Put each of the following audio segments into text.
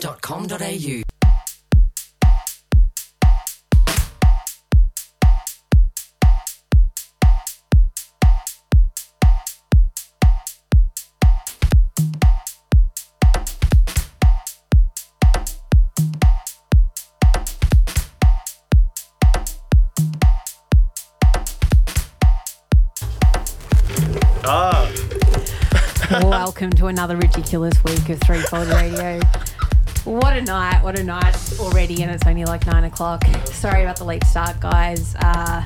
kissfm.com.au. Ah, Welcome to another ridiculous week of Threefold Radio. What a night, what a night already, and it's only like nine o'clock. Sorry about the late start, guys. Uh,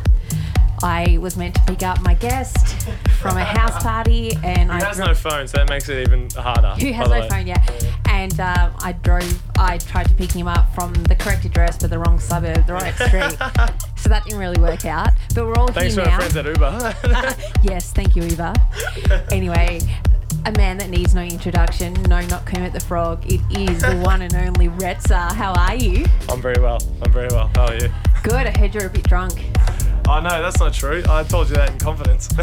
I was meant to pick up my guest from a house party, and he I has dro- no phone, so that makes it even harder. who has by the no way. phone yet. And uh, I drove, I tried to pick him up from the correct address, but the wrong suburb, the right street. so that didn't really work out. But we're all Thanks here for now. our friends at Uber. Yes, thank you, Uber. anyway, a man that needs no introduction. No, not Kermit the Frog. It is the one and only Retza. How are you? I'm very well. I'm very well. How are you? Good. I heard you're a bit drunk. Oh no, that's not true. I told you that in confidence.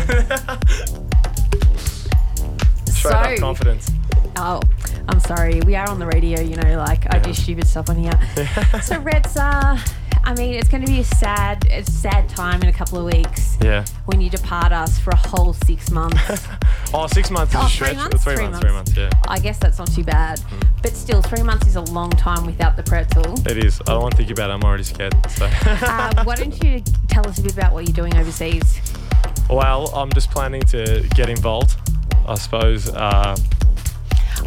Straight up So- confidence. Oh, I'm sorry. We are on the radio, you know, like I do stupid stuff on here. so Retza, I mean, it's going to be a sad, a sad time in a couple of weeks Yeah. when you depart us for a whole six months. Oh, six months is Oh, a three months? Three, Three months, Three months. Yeah. I guess that's not too bad, Mm. but still, three months is a long time without the pretzel. It is. I don't want to think about it. I'm already scared. So. Uh, why don't you tell us a bit about what you're doing overseas? well, I'm just planning to get involved. I suppose. Uh,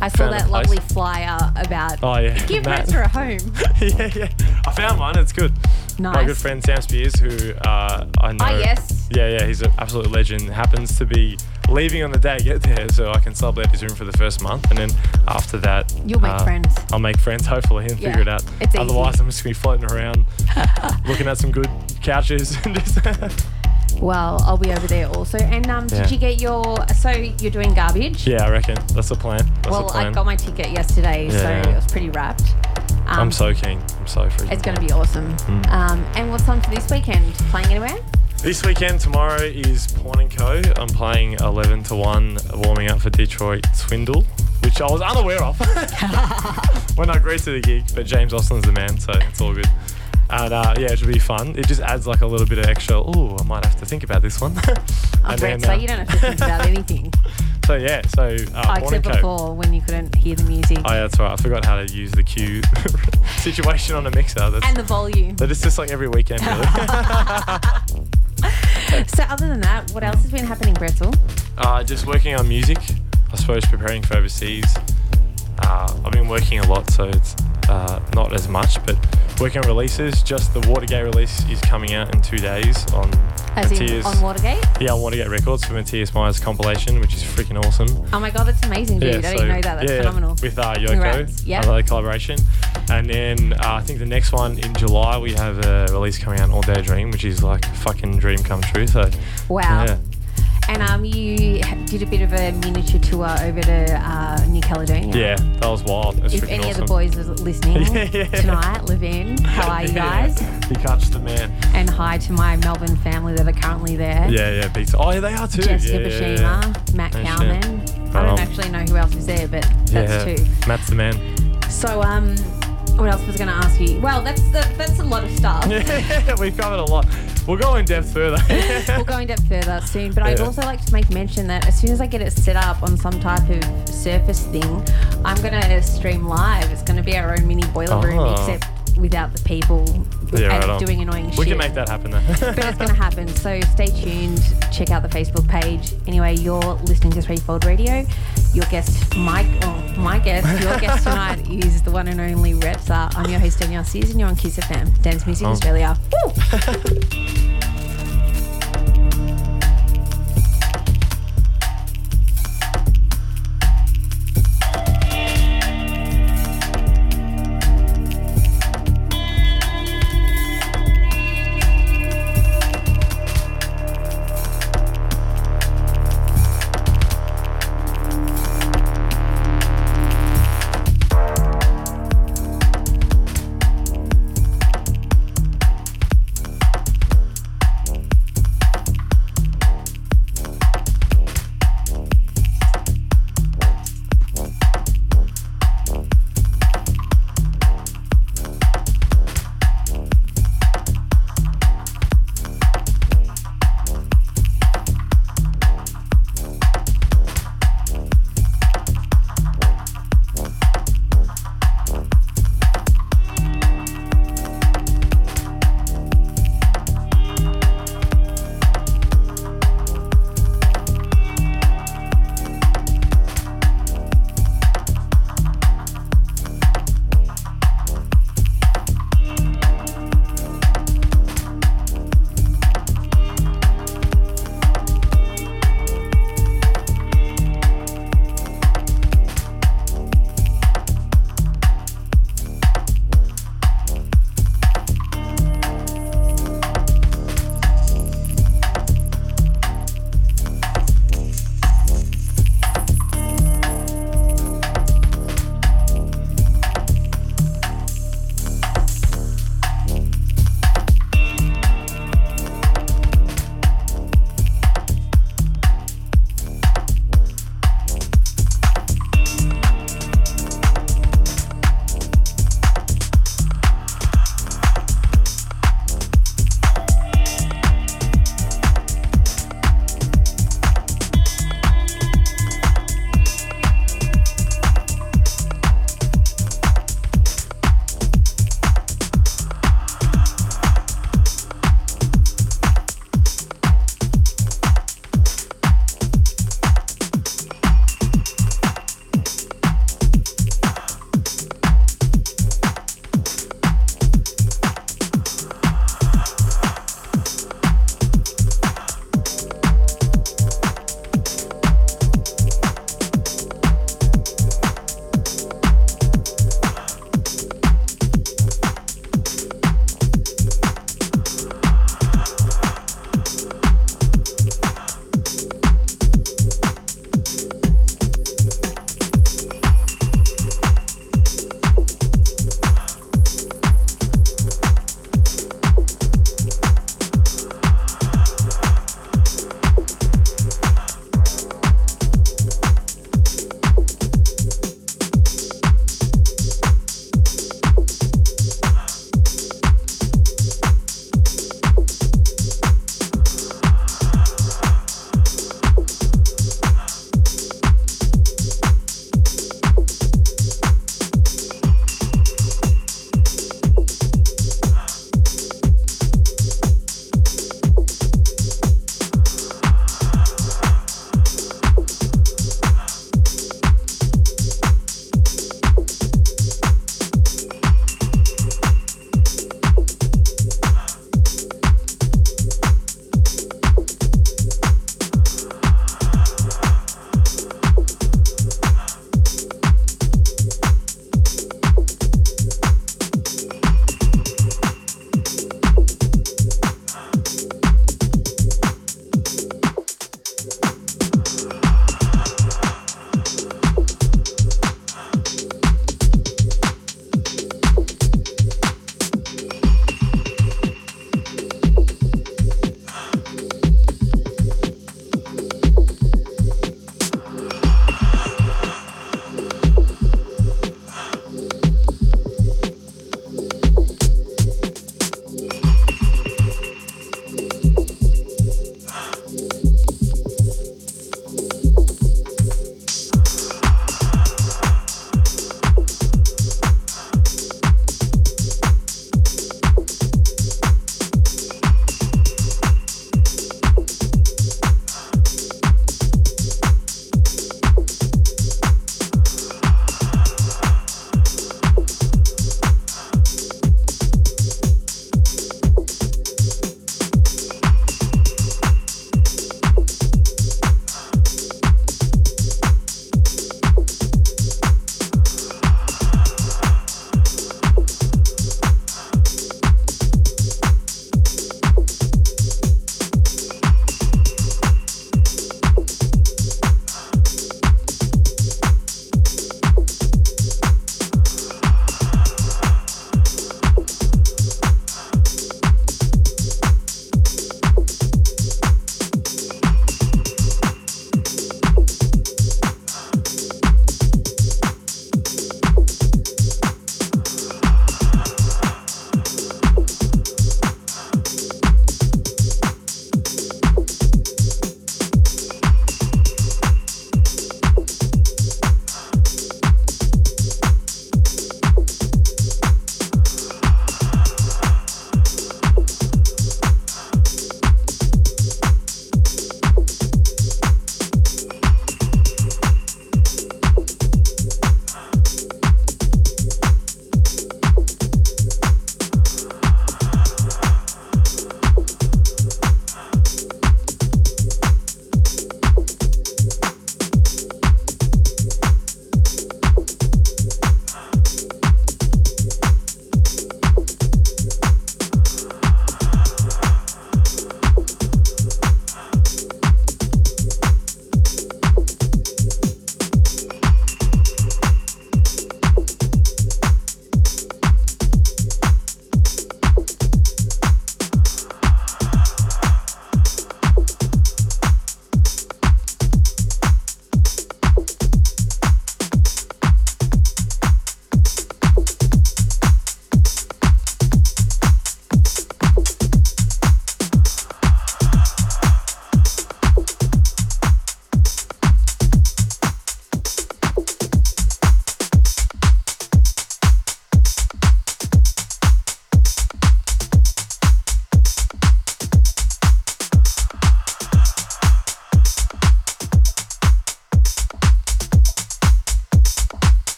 I saw that lovely flyer about oh yeah. give Matt. Retza a home. yeah, yeah. I found one. It's good. Nice. My good friend Sam Spears, who uh, I know. Ah, yes. Yeah, yeah. He's an absolute legend. Happens to be leaving on the day I get there, so I can sublet his room for the first month, and then after that, You'll make uh, friends. I'll make friends hopefully and Yeah, figure it out. it's Otherwise, easy. I'm just gonna be floating around, looking at some good couches and just. Well, I'll be over there also. And um, Yeah. did you get your? So you're doing garbage? yeah, I reckon that's the plan. That's Well, the plan. I got my ticket yesterday, so Yeah. it was pretty rapt. Um, I'm so keen. I'm so free. It's going to be awesome. Mm. Um, and what's on for this weekend? Playing anywhere? This weekend, tomorrow is Pawn and Co. I'm playing 11 to 1, warming up for Detroit Swindle, which I was unaware of when I agreed to the gig. But James Austin's the man, so it's all good. And uh, yeah, it should be fun. It just adds like a little bit of extra. Oh, I might have to think about this one. Brett, then, so uh, you don't have to think about anything. So yeah, so uh, Oh, except before when you couldn't hear the music Oh yeah, that's right. I forgot how to use the cue situation on a mixer. That's, and the volume. but it's just like every weekend, really. So other than that, what else has been happening, Bretzel? Uh, just working on music, I suppose preparing for overseas. Uh, I've been working a lot, so it's uh, not as much, but working on releases. Just the Watergate release is coming out in two days on As in Matthias. on Watergate? yeah, on Watergate Records for Matthias Meyer's compilation, which is freaking awesome. Oh my god, that's amazing, dude. I didn't know that. That's yeah, phenomenal. With uh, Yoko, Congrats. Yeah. another collaboration. And then uh, I think the next one in July, we have a release coming out, All Day Dream, which is like a fucking dream come true. So, Wow. yeah. And um, you did a bit of a miniature tour over to uh, New Caledonia. Yeah, that was wild. It's If any awesome. of the boys are listening Yeah, yeah. tonight, Levin, how are you guys? He catch the man. And hi to my Melbourne family that are currently there. Yeah, yeah, big Oh, yeah, they are too. Jessica yeah, Bashima, yeah, yeah. Matt. Cowman. I don't Um, actually know who else is there, but that's yeah. two. Matt's the man. So, um, what else was I going to ask you? Well, that's the, that's a lot of stuff. Yeah, we've covered a lot. We'll go in depth further. we'll go in depth further soon. But I'd also like to make mention that as soon as I get it set up on some type of surface thing, I'm going to stream live. It's going to be our own mini boiler room, Oh. except without the people Yeah, right doing annoying shit. we can make that happen though. but it's going to happen. So stay tuned. Check out the Facebook page. Anyway, you're listening to Threefold Radio. Your guest, Mike, oh, my guest, your guest tonight is the one and only Repsa. I'm your host, Danielle Sears, and you're on Kiss FM, Dance Music Oh. Australia.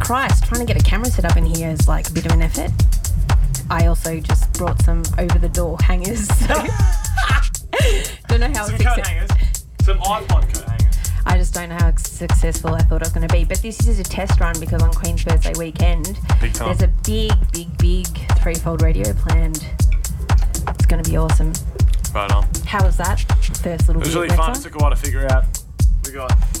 Christ, trying to get a camera set up in here is like a bit of an effort. I also just brought some over the door hangers. So don't know how Some coat hangers. Some iPod coat hangers. I just don't know how successful I thought I was going to be. But this is a test run because on Queen's birthday weekend, there's a big, big, big threefold radio planned. It's going to be awesome. Right on. How was that? First little It was really fun. It took a while to figure out. We got 10.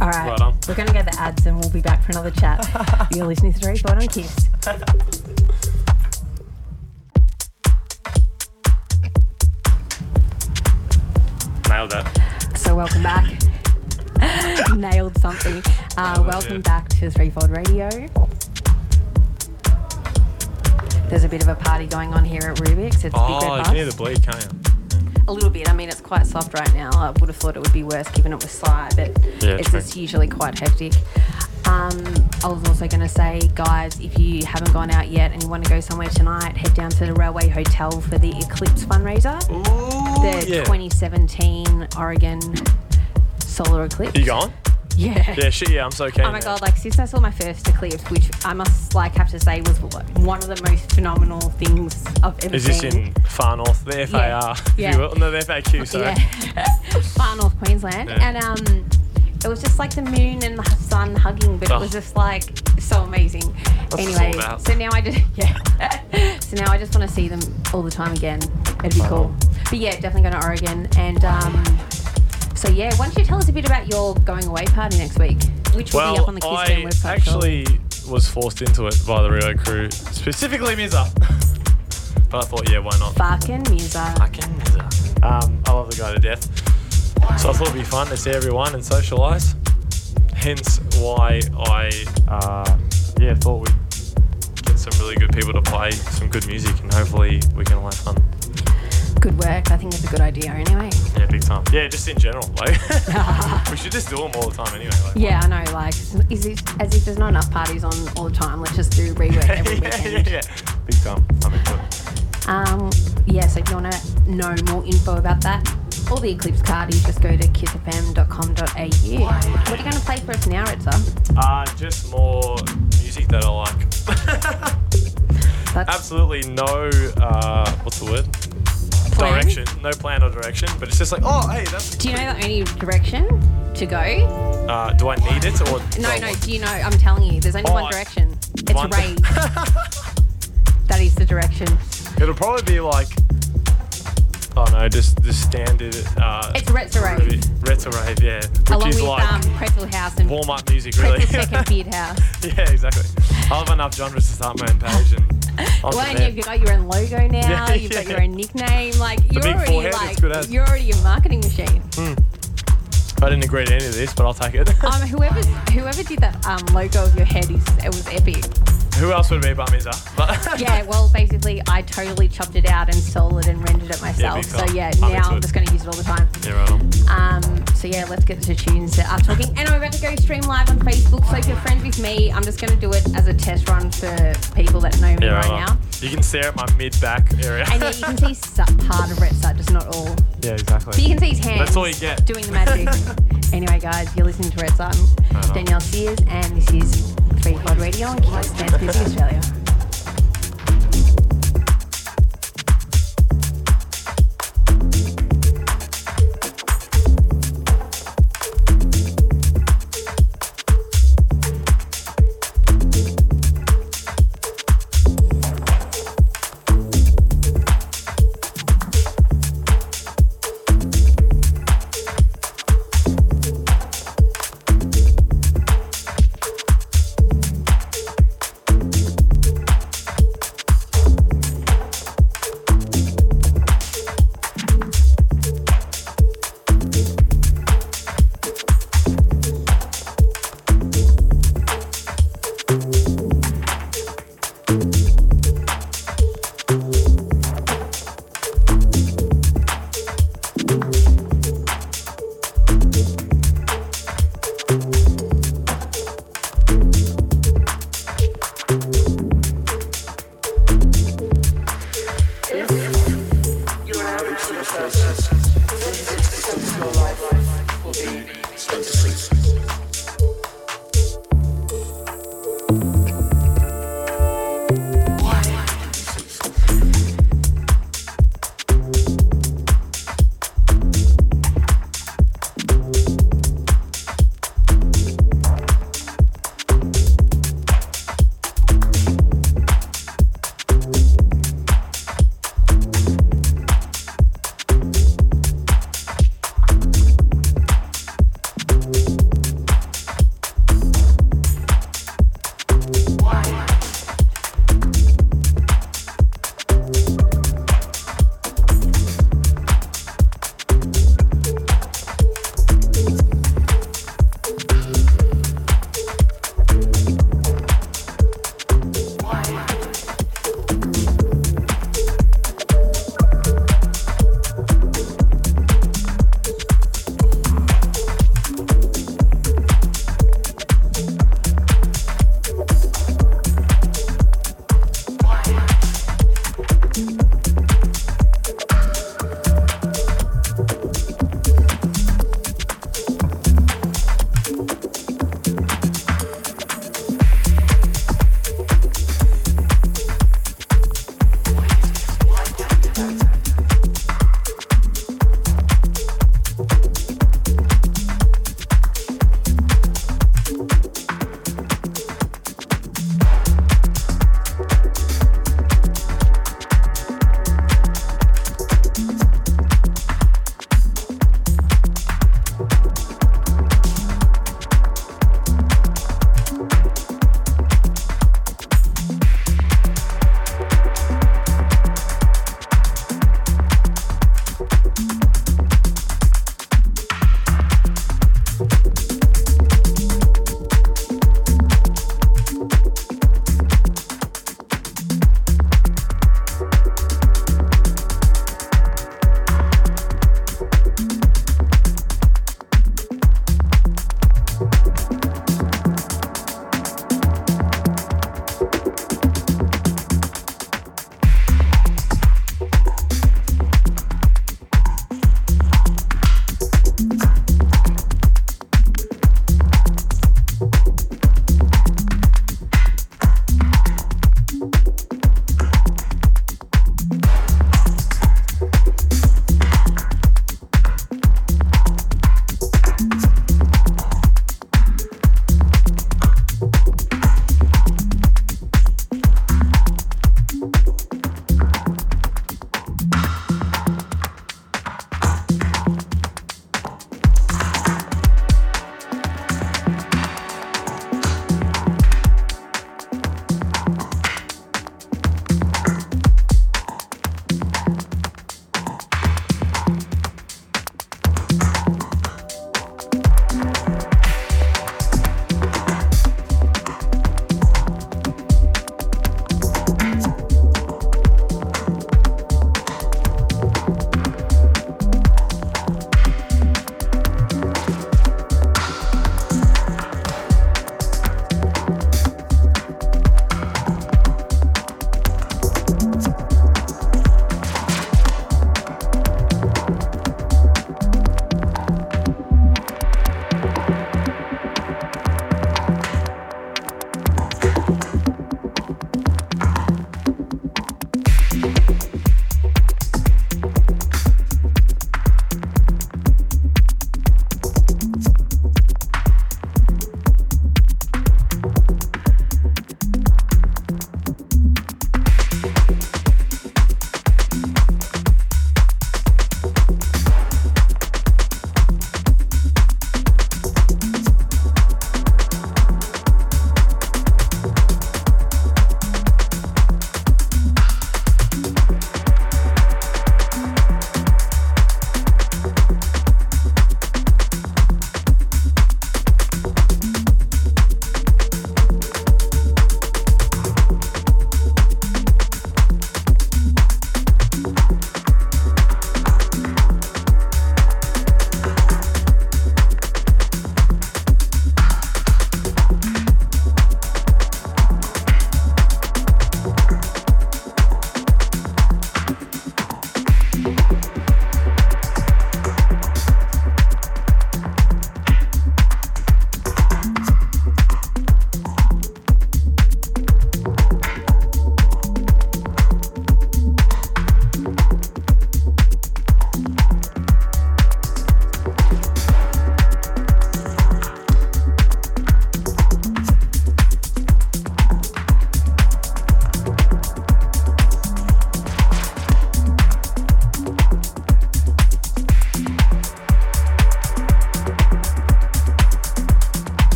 All right, Right on. we're going to go the ads and we'll be back for another chat. You're listening to Threefold on Kiss. Nailed that. So welcome back. Nailed something. Uh, Nailed welcome yeah. back to Threefold Radio. There's a bit of a party going on here at Rubik's. It's Oh, Big Red can hear Bus. the bleed, can't you? A little bit. I mean, it's quite soft right now. I would have thought it would be worse given it was Sly, but Yeah, it's true. just usually quite hectic. Um, I was also going to say, guys, if you haven't gone out yet and you want to go somewhere tonight, head down to the Railway Hotel for the Eclipse fundraiser. Ooh, the yeah. 2017 Oregon solar eclipse. You going? Yeah. Yeah, shit, yeah, I'm so keen. Oh my god! Like since I saw my first eclipse, which I must like have to say was one of the most phenomenal things I've ever seen. Is this in far north? The FAR, Yeah. you will. No, the FAQ, sorry. Yeah, far north Queensland, Yeah. and um, it was just like the moon and the sun hugging, but Oh. it was just like so amazing. what it's anyway, so now I just yeah, so now I just want to see them all the time again. It'd be cool. But yeah, definitely going to Oregon, and um, so yeah, why don't you tell us a bit about your going away party next week, which will be Well, up on the Kiss I Fan website. actually was forced into it by the Rio crew, specifically Mizza. but I thought, yeah, why not? Fucking Mizza. Fucking Mizza. Um, I love the guy to death. So I thought it'd be fun to see everyone and socialise. Hence why I, uh, yeah, thought we'd get some really good people to play some good music and hopefully we can all have fun. Good work. I think it's a good idea anyway. Yeah, big time. Yeah, just in general. Like, we should just do them all the time anyway. Like, Yeah, I know. Like, is it, as if there's not enough parties on all the time. Let's just do rework every yeah, yeah, weekend. yeah. Big time. I'm into it. Um, yeah, so if you want to know more info about that, or the Eclipse card, you just go to kissfm.com.au. What are you going to play for us now, Ritza? Uh, just more music that I like. Absolutely no, uh, what's the word? Plan. Direction. No plan or direction, but it's just like, oh, hey, that's. Do you know the only direction to go? Uh, do I need it or? No, no, do you know? I'm telling you, there's only Oh, one I- direction. It's one- rave. that is the direction. It'll probably be like. Oh no, just the standard. Uh, It's Retro Rave. Retro rave, yeah. Which Along is with like um, Pretzel House and warm up music, really. Pretzel Second Beard House. yeah, exactly. I have enough genres to start my own page and. Well, and you've got your own logo now. Yeah, you've got your own nickname. Like you're big already forehead, like good you're already a marketing machine. I didn't agree to any of this, but I'll take it. Um, whoever whoever did that um, logo of your head is it was epic. Who else would it be but Mizza? But Yeah, well, basically, I totally chopped it out and sold it and rendered it myself. big so yeah, I'm now I'm just going to use it all the time. yeah, right on. Um, so yeah, let's get to tunes that are talking. And I'm about to go stream live on Facebook. So if you're friends with me, I'm just going to do it as a test run for people that know me Yeah, right right now. You can stare at my mid back area. And yeah, you can see part of Rhett's side, just not all. yeah, exactly. But you can see his hands. That's all you get. Doing the magic. anyway, guys, you're listening to Red. Right. Danielle Sears, and this is Threefold Radio on Kiss Dance Music Australia.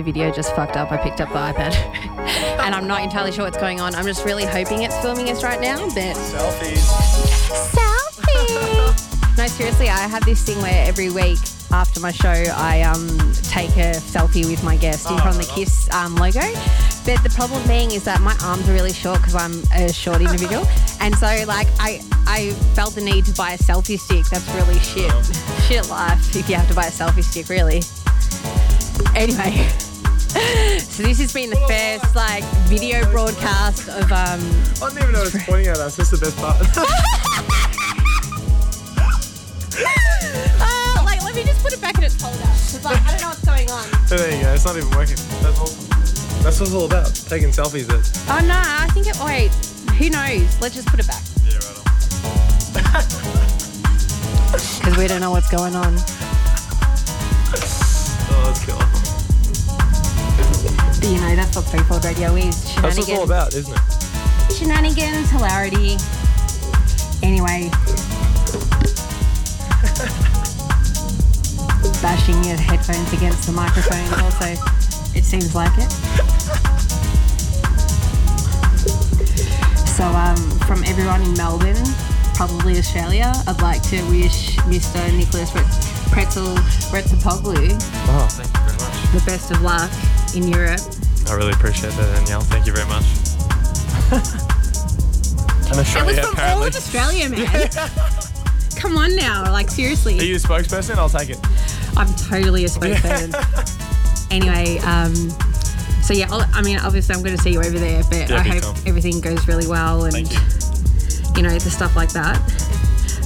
The video just fucked up. I picked up the iPad. and I'm not entirely sure what's going on. I'm just really hoping it's filming us right now, but Selfies. selfie. no, seriously, I have this thing where every week after my show, I um, take a selfie with my guest in front of the Kiss um, logo. But the problem being is that my arms are really short because I'm a short individual, and so like I I felt the need to buy a selfie stick. That's really shit shit life if you have to buy a selfie stick, really. Anyway. So this has been the first like video broadcast of um I don't even know it's pointing at us. That's the best part. uh, like let me just put it back in its holder because like I don't know what's going on. there you go. It's not even working. That's all. That's what it's all about. Taking selfies. That. Oh no, I think it. Wait, who knows? Let's just put it back Yeah, right because we don't know what's going on. You know that's what Threefold Radio is. That's what it's all about, isn't it? shenanigans, hilarity. Anyway. Bashing your headphones against the microphone also, it seems like it. So, um, from everyone in Melbourne, probably Australia, I'd like to wish Mr. Nicholas Ret- Pretzel Retzapoglu Oh, thank you very much. the best of luck in Europe. I really appreciate that, Danielle. Thank you very much. and Australia, apparently. Australia, man. Come on now, like seriously. Are you a spokesperson? I'll take it. I'm totally a spokesperson. anyway, um, so yeah, I'll- I mean, obviously, I'm going to see you over there, but Yeah, I hope time. everything goes really well and Thank you. you know the stuff like that.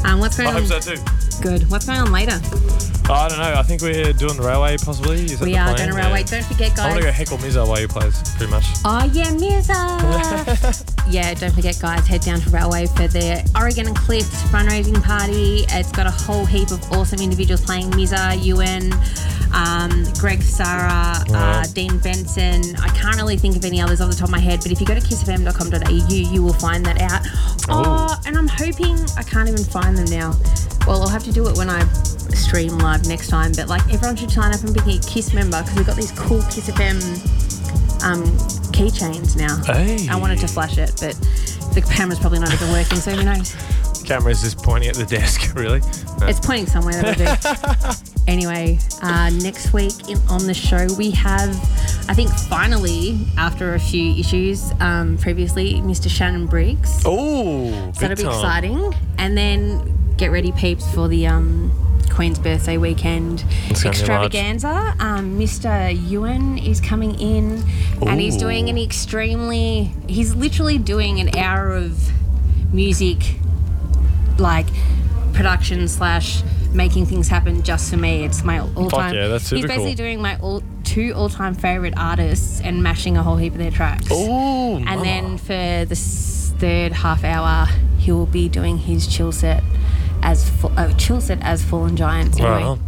Um, what's going I on? hope so too. Good. What's going on later? Oh, I don't know. I think we're doing the railway possibly. Is that We the are plan? going to railway. Yeah. Don't forget, guys. I want to go heckle Mizza while he plays, pretty much. Oh yeah, Mirza. yeah, don't forget, guys. Head down to Railway for their Oregon and Cliffs fundraising party. It's got a whole heap of awesome individuals playing. Mirza, Ewan, um, Greg Sarah, Wow. uh, Dean Benson. I can't really think of any others off the top of my head, but if you go to kissfm.com.au, you will find that out. Oh, and I'm hoping I can't even find them now. Well, I'll have to do it when I stream live next time. But like, everyone should sign up and be a Kiss member because we've got these cool Kiss FM um, keychains now. Hey. I wanted to flash it, but the camera's probably not even working, so who knows? Camera's just pointing at the desk, really. No. It's pointing somewhere that'll do. anyway, uh, next week in, on the show, we have, I think finally, after a few issues um, previously, Mr. Shannon Briggs. Oh, so that'll be time. exciting. And then get ready, peeps, for the um, Queen's birthday weekend It's gonna be large. extravaganza. Um, Mr. Ewan is coming in and he's doing an extremely, he's literally doing an hour of music, like production slash making things happen just for me. It's my all time. yeah, that's super He's basically cool. doing my all, two all time favorite artists and mashing a whole heap of their tracks. Oh, And mama. then for the third half hour, he will be doing his chill set as full, uh, as Fallen Giants. Right Anyway. on.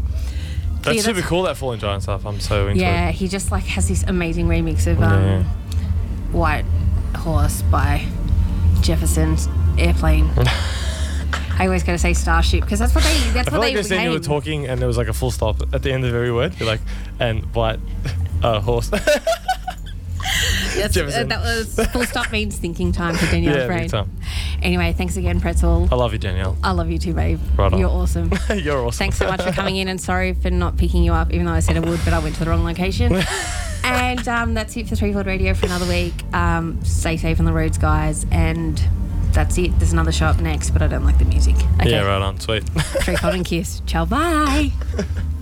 That's yeah, super that's- cool, that Falling Giant stuff. I'm so into Yeah, it. he just like has this amazing remix of um, Yeah. White Horse by Jefferson's Airplane. I always gotta say Starship because that's what they that's I feel what like they just then you were talking and there was like a full stop at the end of every word. You're like, and white uh, horse. That's- uh, that was full stop means thinking time for Danielle's yeah, brain. time. Anyway, thanks again, Pretzel. I love you, Danielle. I love you too, babe. Right on. You're awesome. You're awesome. Thanks so much for coming in and sorry for not picking you up, even though I said I would, but I went to the wrong location. and um, that's it for Threefold Radio for another week. Um, stay safe on the roads, guys. And that's it. There's another show up next, but I don't like the music. Okay. Yeah, right on. Sweet. Threefold and kiss. Ciao, bye.